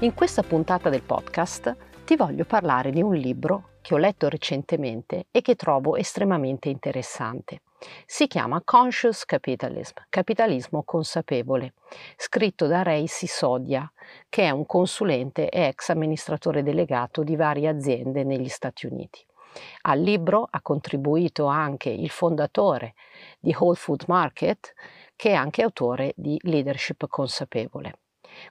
In questa puntata del podcast ti voglio parlare di un libro che ho letto recentemente e che trovo estremamente interessante. Si chiama Conscious Capitalism, capitalismo consapevole, scritto da Ray Sisodia, che è un consulente e ex amministratore delegato di varie aziende negli Stati Uniti. Al libro ha contribuito anche il fondatore di Whole Food Market, che è anche autore di Leadership consapevole.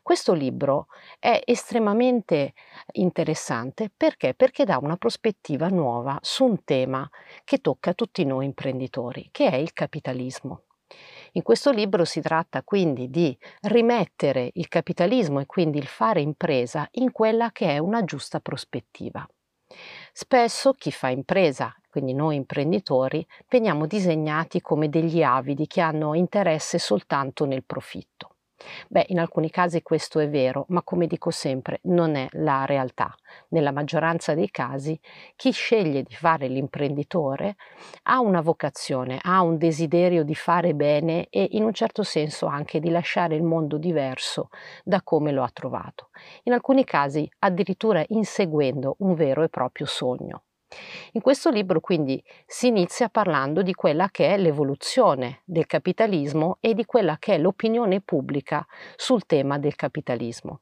Questo libro è estremamente interessante perché? Perché dà una prospettiva nuova su un tema che tocca tutti noi imprenditori, che è il capitalismo. In questo libro si tratta quindi di rimettere il capitalismo e quindi il fare impresa in quella che è una giusta prospettiva. Spesso chi fa impresa, quindi noi imprenditori, veniamo disegnati come degli avidi che hanno interesse soltanto nel profitto. Beh, in alcuni casi questo è vero, ma come dico sempre, non è la realtà. Nella maggioranza dei casi chi sceglie di fare l'imprenditore ha una vocazione, ha un desiderio di fare bene e in un certo senso anche di lasciare il mondo diverso da come lo ha trovato. In alcuni casi addirittura inseguendo un vero e proprio sogno. In questo libro quindi si inizia parlando di quella che è l'evoluzione del capitalismo e di quella che è l'opinione pubblica sul tema del capitalismo.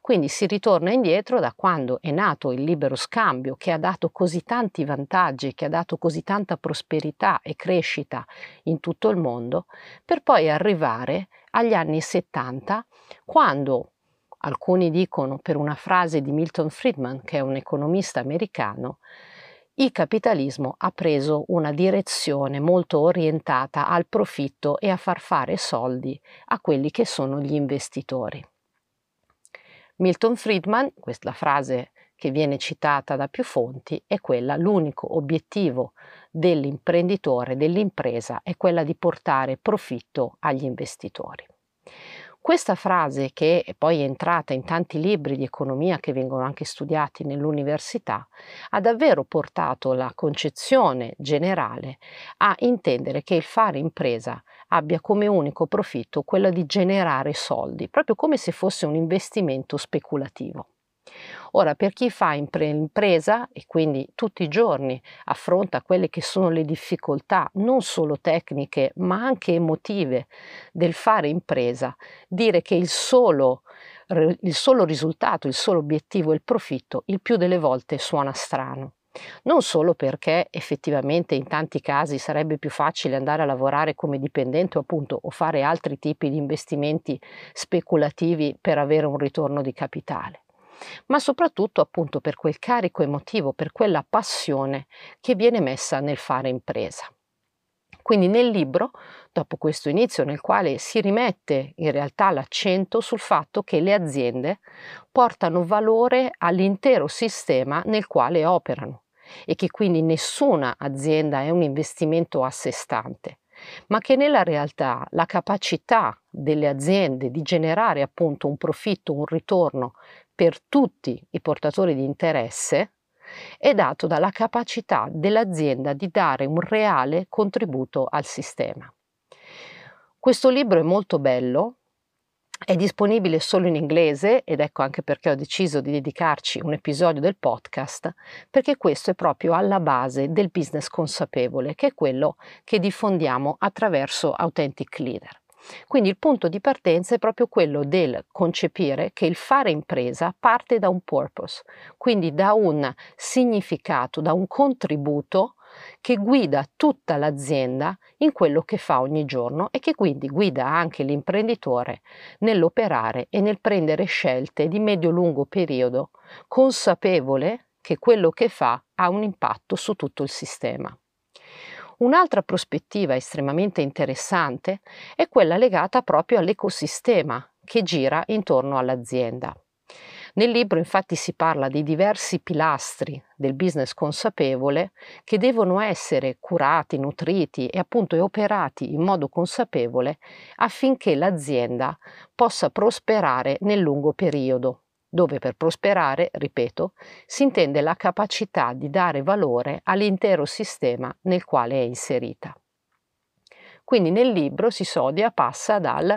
Quindi si ritorna indietro da quando è nato il libero scambio che ha dato così tanti vantaggi, che ha dato così tanta prosperità e crescita in tutto il mondo, per poi arrivare agli anni 70 quando alcuni dicono per una frase di Milton Friedman, che è un economista americano, il capitalismo ha preso una direzione molto orientata al profitto e a far fare soldi a quelli che sono gli investitori. Milton Friedman, questa frase che viene citata da più fonti, è quella, l'unico obiettivo dell'imprenditore, dell'impresa, è quella di portare profitto agli investitori. Questa frase, che è poi entrata in tanti libri di economia che vengono anche studiati nell'università, ha davvero portato la concezione generale a intendere che il fare impresa abbia come unico profitto quello di generare soldi, proprio come se fosse un investimento speculativo. Ora, per chi fa impresa e quindi tutti i giorni affronta quelle che sono le difficoltà, non solo tecniche, ma anche emotive del fare impresa, dire che il solo, il solo risultato, il solo obiettivo è il profitto, il più delle volte suona strano. Non solo perché effettivamente in tanti casi sarebbe più facile andare a lavorare come dipendente o appunto o fare altri tipi di investimenti speculativi per avere un ritorno di capitale, ma soprattutto appunto per quel carico emotivo, per quella passione che viene messa nel fare impresa. Quindi nel libro, dopo questo inizio nel quale si rimette in realtà l'accento sul fatto che le aziende portano valore all'intero sistema nel quale operano e che quindi nessuna azienda è un investimento a sé stante, ma che nella realtà la capacità delle aziende di generare appunto un profitto, un ritorno per tutti i portatori di interesse è dato dalla capacità dell'azienda di dare un reale contributo al sistema. Questo libro è molto bello, è disponibile solo in inglese ed ecco anche perché ho deciso di dedicarci un episodio del podcast, perché questo è proprio alla base del business consapevole, che è quello che diffondiamo attraverso Authentic Leader. Quindi il punto di partenza è proprio quello del concepire che il fare impresa parte da un purpose, quindi da un significato, da un contributo che guida tutta l'azienda in quello che fa ogni giorno e che quindi guida anche l'imprenditore nell'operare e nel prendere scelte di medio-lungo periodo, consapevole che quello che fa ha un impatto su tutto il sistema. Un'altra prospettiva estremamente interessante è quella legata proprio all'ecosistema che gira intorno all'azienda. Nel libro infatti si parla di diversi pilastri del business consapevole che devono essere curati, nutriti e appunto operati in modo consapevole affinché l'azienda possa prosperare nel lungo periodo dove per prosperare, ripeto, si intende la capacità di dare valore all'intero sistema nel quale è inserita. Quindi nel libro Sisodia passa dal,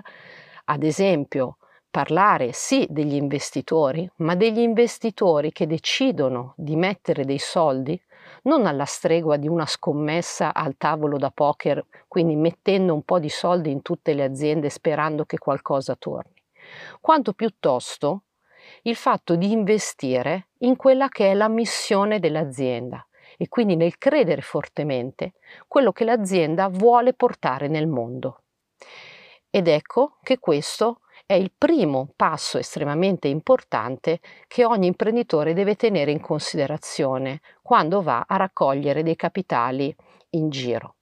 ad esempio, parlare sì degli investitori, ma degli investitori che decidono di mettere dei soldi non alla stregua di una scommessa al tavolo da poker, quindi mettendo un po' di soldi in tutte le aziende sperando che qualcosa torni, quanto piuttosto il fatto di investire in quella che è la missione dell'azienda e quindi nel credere fortemente quello che l'azienda vuole portare nel mondo. Ed ecco che questo è il primo passo estremamente importante che ogni imprenditore deve tenere in considerazione quando va a raccogliere dei capitali in giro.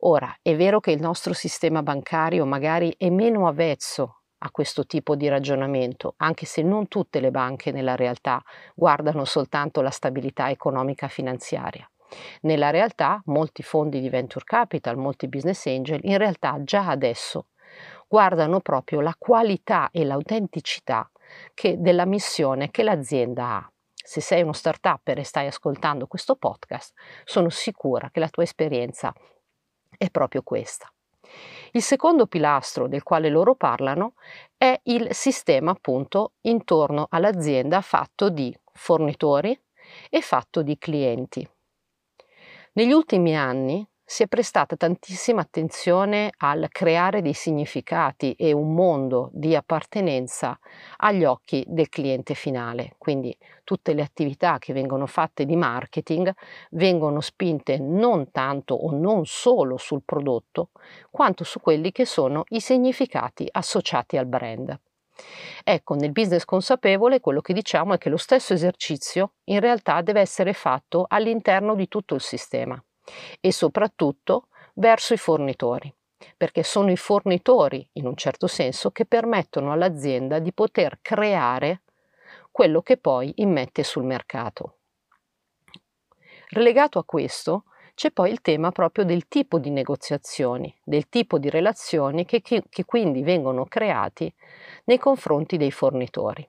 Ora, è vero che il nostro sistema bancario magari è meno avvezzo a questo tipo di ragionamento, anche se non tutte le banche nella realtà guardano soltanto la stabilità economica finanziaria. Nella realtà molti fondi di venture capital, molti business angel, in realtà già adesso guardano proprio la qualità e l'autenticità che, della missione che l'azienda ha. Se sei uno start-up e stai ascoltando questo podcast, sono sicura che la tua esperienza è proprio questa. Il secondo pilastro del quale loro parlano è il sistema appunto intorno all'azienda fatto di fornitori e fatto di clienti. Negli ultimi anni si è prestata tantissima attenzione al creare dei significati e un mondo di appartenenza agli occhi del cliente finale. Quindi tutte le attività che vengono fatte di marketing vengono spinte non tanto o non solo sul prodotto, quanto su quelli che sono i significati associati al brand. Ecco, nel business consapevole quello che diciamo è che lo stesso esercizio in realtà deve essere fatto all'interno di tutto il sistema e soprattutto verso i fornitori, perché sono i fornitori, in un certo senso, che permettono all'azienda di poter creare quello che poi immette sul mercato. Relegato a questo, c'è poi il tema proprio del tipo di negoziazioni, del tipo di relazioni che, che, quindi vengono creati nei confronti dei fornitori.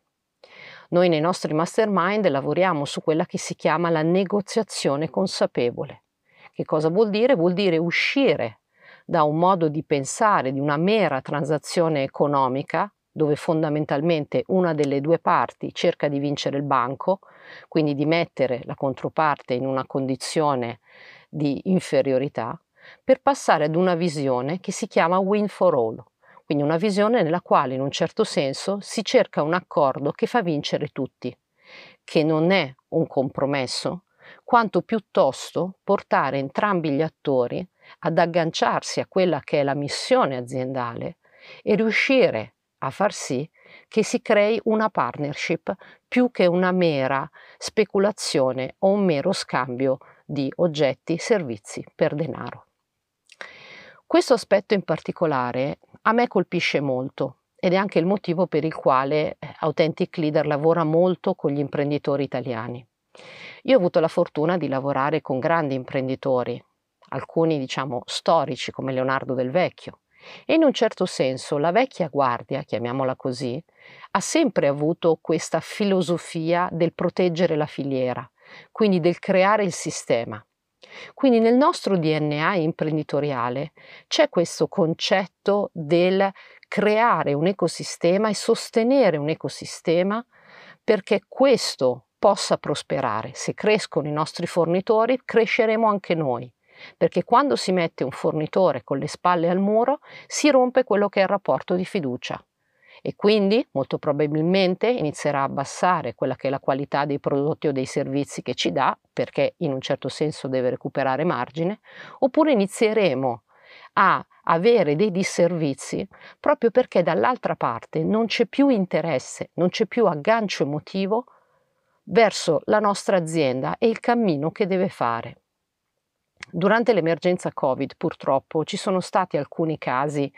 Noi nei nostri mastermind lavoriamo su quella che si chiama la negoziazione consapevole, che cosa vuol dire? Vuol dire uscire da un modo di pensare, di una mera transazione economica, dove fondamentalmente una delle due parti cerca di vincere il banco, quindi di mettere la controparte in una condizione di inferiorità, per passare ad una visione che si chiama win for all, quindi una visione nella quale in un certo senso si cerca un accordo che fa vincere tutti, che non è un compromesso, quanto piuttosto portare entrambi gli attori ad agganciarsi a quella che è la missione aziendale e riuscire a far sì che si crei una partnership più che una mera speculazione o un mero scambio di oggetti, servizi per denaro. Questo aspetto in particolare a me colpisce molto ed è anche il motivo per il quale Authentic Leader lavora molto con gli imprenditori italiani. Io ho avuto la fortuna di lavorare con grandi imprenditori, alcuni diciamo storici come Leonardo del Vecchio, e in un certo senso la vecchia guardia, chiamiamola così, ha sempre avuto questa filosofia del proteggere la filiera, quindi del creare il sistema. Quindi nel nostro DNA imprenditoriale c'è questo concetto del creare un ecosistema e sostenere un ecosistema perché questo possa prosperare. Se crescono i nostri fornitori, cresceremo anche noi, perché quando si mette un fornitore con le spalle al muro, si rompe quello che è il rapporto di fiducia e quindi molto probabilmente inizierà a abbassare quella che è la qualità dei prodotti o dei servizi che ci dà, perché in un certo senso deve recuperare margine, oppure inizieremo a avere dei disservizi proprio perché dall'altra parte non c'è più interesse, non c'è più aggancio emotivo verso la nostra azienda e il cammino che deve fare. Durante l'emergenza Covid purtroppo ci sono stati alcuni casi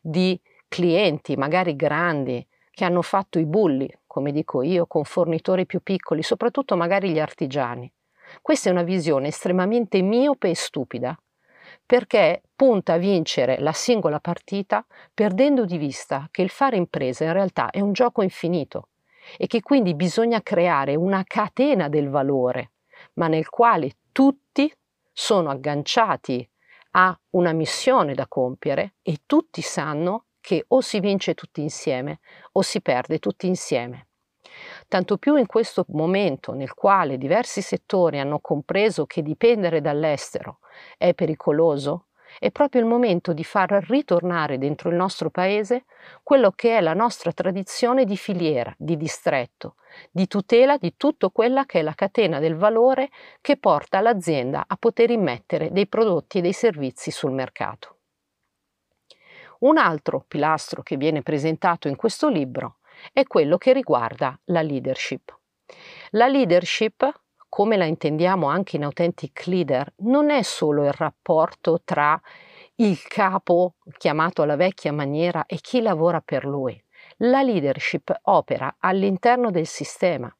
di clienti, magari grandi, che hanno fatto i bulli, come dico io, con fornitori più piccoli, soprattutto magari gli artigiani. Questa è una visione estremamente miope e stupida, perché punta a vincere la singola partita perdendo di vista che il fare impresa in realtà è un gioco infinito e che quindi bisogna creare una catena del valore, ma nel quale tutti sono agganciati a una missione da compiere e tutti sanno che o si vince tutti insieme o si perde tutti insieme. Tanto più in questo momento nel quale diversi settori hanno compreso che dipendere dall'estero è pericoloso, è proprio il momento di far ritornare dentro il nostro paese quello che è la nostra tradizione di filiera, di distretto, di tutela di tutto quella che è la catena del valore che porta l'azienda a poter immettere dei prodotti e dei servizi sul mercato. Un altro pilastro che viene presentato in questo libro è quello che riguarda la leadership. La leadership, come la intendiamo anche in Authentic Leader, non è solo il rapporto tra il capo, chiamato alla vecchia maniera, e chi lavora per lui. La leadership opera all'interno del sistema.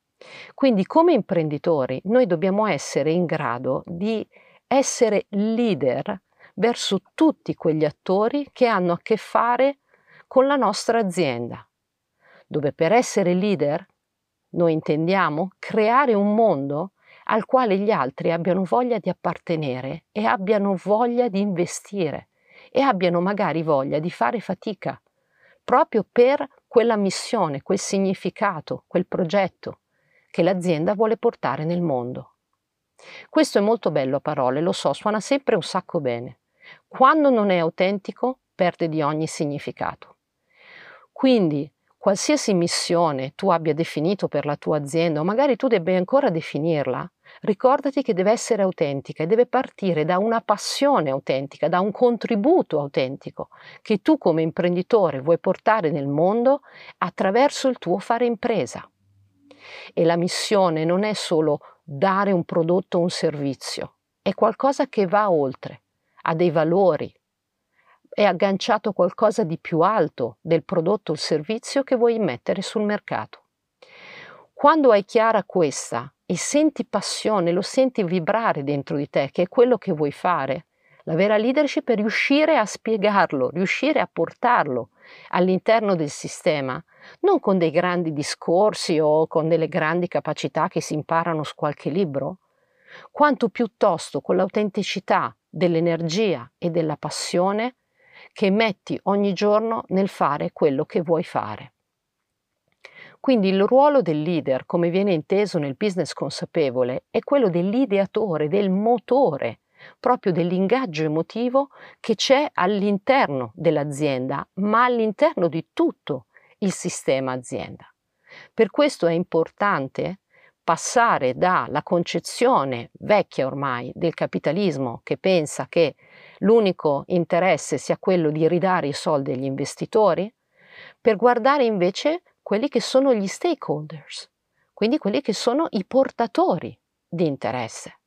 Quindi come imprenditori noi dobbiamo essere in grado di essere leader verso tutti quegli attori che hanno a che fare con la nostra azienda, dove per essere leader noi intendiamo creare un mondo al quale gli altri abbiano voglia di appartenere e abbiano voglia di investire e abbiano magari voglia di fare fatica proprio per quella missione, quel significato, quel progetto che l'azienda vuole portare nel mondo. Questo è molto bello a parole, lo so, suona sempre un sacco bene, quando non è autentico, perde di ogni significato. Quindi, qualsiasi missione tu abbia definito per la tua azienda, o magari tu debba ancora definirla, ricordati che deve essere autentica e deve partire da una passione autentica, da un contributo autentico che tu come imprenditore vuoi portare nel mondo attraverso il tuo fare impresa. E la missione non è solo dare un prodotto o un servizio, è qualcosa che va oltre ha dei valori, è agganciato qualcosa di più alto del prodotto o servizio che vuoi mettere sul mercato. Quando hai chiara questa e senti passione, lo senti vibrare dentro di te, che è quello che vuoi fare, la vera leadership è riuscire a spiegarlo, riuscire a portarlo all'interno del sistema, non con dei grandi discorsi o con delle grandi capacità che si imparano su qualche libro, quanto piuttosto con l'autenticità dell'energia e della passione che metti ogni giorno nel fare quello che vuoi fare. Quindi il ruolo del leader, come viene inteso nel business consapevole, è quello dell'ideatore, del motore, proprio dell'ingaggio emotivo che c'è all'interno dell'azienda, ma all'interno di tutto il sistema azienda. Per questo è importante passare dalla concezione vecchia ormai del capitalismo che pensa che l'unico interesse sia quello di ridare i soldi agli investitori, per guardare invece quelli che sono gli stakeholders, quindi quelli che sono i portatori di interesse.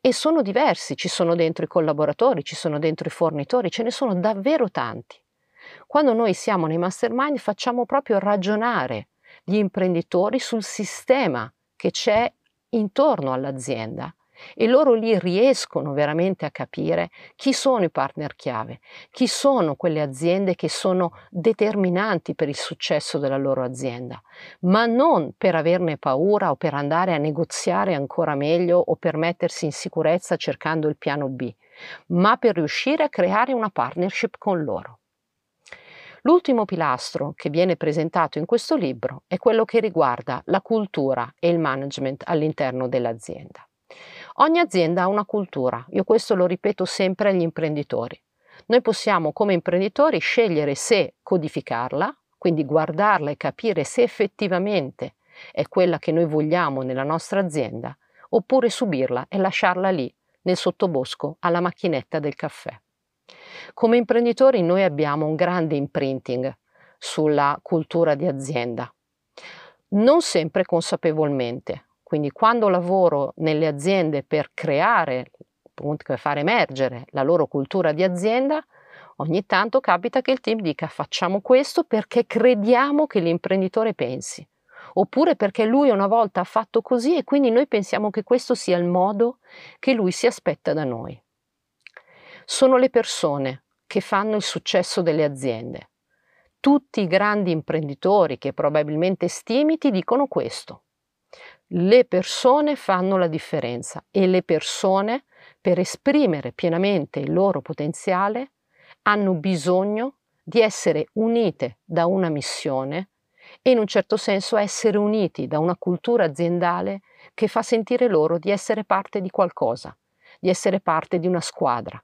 E sono diversi, ci sono dentro i collaboratori, ci sono dentro i fornitori, ce ne sono davvero tanti. Quando noi siamo nei mastermind facciamo proprio ragionare gli imprenditori sul sistema che c'è intorno all'azienda e loro lì riescono veramente a capire chi sono i partner chiave, chi sono quelle aziende che sono determinanti per il successo della loro azienda, ma non per averne paura o per andare a negoziare ancora meglio o per mettersi in sicurezza cercando il piano B, ma per riuscire a creare una partnership con loro. L'ultimo pilastro che viene presentato in questo libro è quello che riguarda la cultura e il management all'interno dell'azienda. Ogni azienda ha una cultura, io questo lo ripeto sempre agli imprenditori. Noi possiamo come imprenditori scegliere se codificarla, quindi guardarla e capire se effettivamente è quella che noi vogliamo nella nostra azienda, oppure subirla e lasciarla lì, nel sottobosco, alla macchinetta del caffè. Come imprenditori noi abbiamo un grande imprinting sulla cultura di azienda, non sempre consapevolmente. Quindi quando lavoro nelle aziende per creare, per far emergere la loro cultura di azienda, ogni tanto capita che il team dica facciamo questo perché crediamo che l'imprenditore pensi, oppure perché lui una volta ha fatto così e quindi noi pensiamo che questo sia il modo che lui si aspetta da noi sono le persone che fanno il successo delle aziende. Tutti i grandi imprenditori che probabilmente stimi ti dicono questo. Le persone fanno la differenza e le persone, per esprimere pienamente il loro potenziale, hanno bisogno di essere unite da una missione e in un certo senso essere uniti da una cultura aziendale che fa sentire loro di essere parte di qualcosa, di essere parte di una squadra.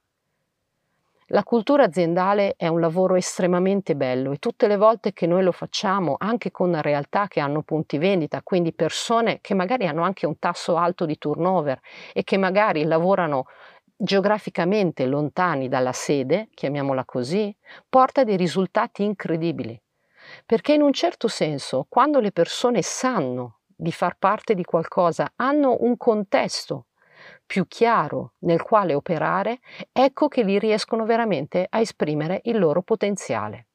La cultura aziendale è un lavoro estremamente bello e tutte le volte che noi lo facciamo, anche con realtà che hanno punti vendita, quindi persone che magari hanno anche un tasso alto di turnover e che magari lavorano geograficamente lontani dalla sede, chiamiamola così, porta dei risultati incredibili. Perché in un certo senso, quando le persone sanno di far parte di qualcosa, hanno un contesto più chiaro nel quale operare, ecco che li riescono veramente a esprimere il loro potenziale.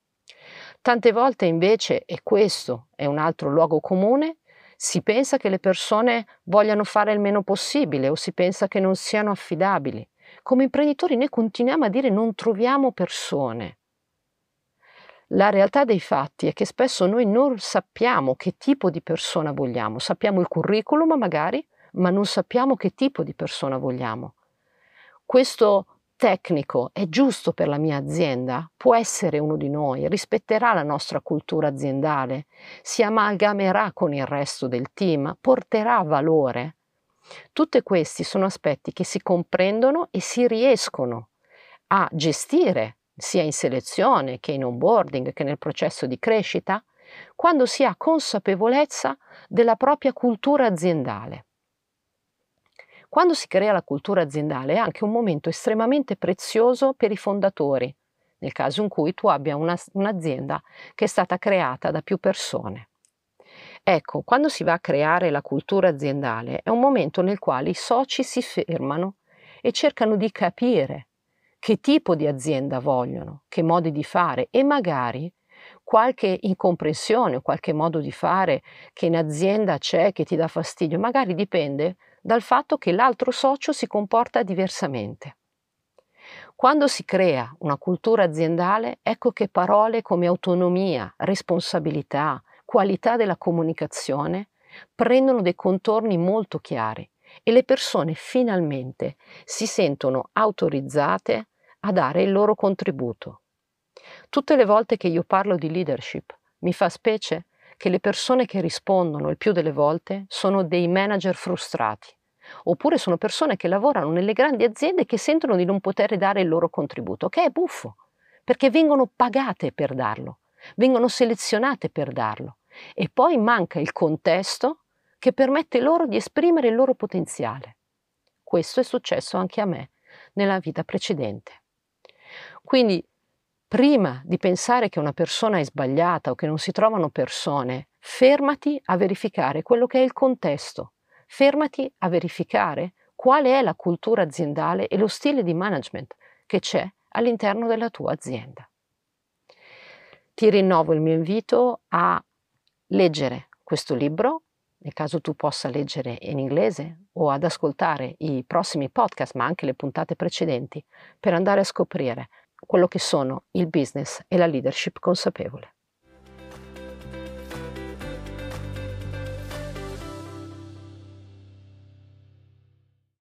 Tante volte invece, e questo è un altro luogo comune, si pensa che le persone vogliano fare il meno possibile o si pensa che non siano affidabili. Come imprenditori noi continuiamo a dire non troviamo persone. La realtà dei fatti è che spesso noi non sappiamo che tipo di persona vogliamo, sappiamo il curriculum magari, ma non sappiamo che tipo di persona vogliamo. Questo tecnico è giusto per la mia azienda, può essere uno di noi, rispetterà la nostra cultura aziendale, si amalgamerà con il resto del team, porterà valore. Tutti questi sono aspetti che si comprendono e si riescono a gestire sia in selezione che in onboarding che nel processo di crescita, quando si ha consapevolezza della propria cultura aziendale. Quando si crea la cultura aziendale è anche un momento estremamente prezioso per i fondatori, nel caso in cui tu abbia una, un'azienda che è stata creata da più persone. Ecco, quando si va a creare la cultura aziendale è un momento nel quale i soci si fermano e cercano di capire che tipo di azienda vogliono, che modi di fare e magari qualche incomprensione o qualche modo di fare che in azienda c'è che ti dà fastidio, magari dipende dal fatto che l'altro socio si comporta diversamente. Quando si crea una cultura aziendale, ecco che parole come autonomia, responsabilità, qualità della comunicazione prendono dei contorni molto chiari e le persone finalmente si sentono autorizzate a dare il loro contributo. Tutte le volte che io parlo di leadership mi fa specie che le persone che rispondono il più delle volte sono dei manager frustrati, oppure sono persone che lavorano nelle grandi aziende che sentono di non poter dare il loro contributo, che è buffo, perché vengono pagate per darlo, vengono selezionate per darlo e poi manca il contesto che permette loro di esprimere il loro potenziale. Questo è successo anche a me nella vita precedente. Quindi prima di pensare che una persona è sbagliata o che non si trovano persone, fermati a verificare quello che è il contesto, fermati a verificare quale è la cultura aziendale e lo stile di management che c'è all'interno della tua azienda. Ti rinnovo il mio invito a leggere questo libro, nel caso tu possa leggere in inglese o ad ascoltare i prossimi podcast, ma anche le puntate precedenti, per andare a scoprire quello che sono il business e la leadership consapevole.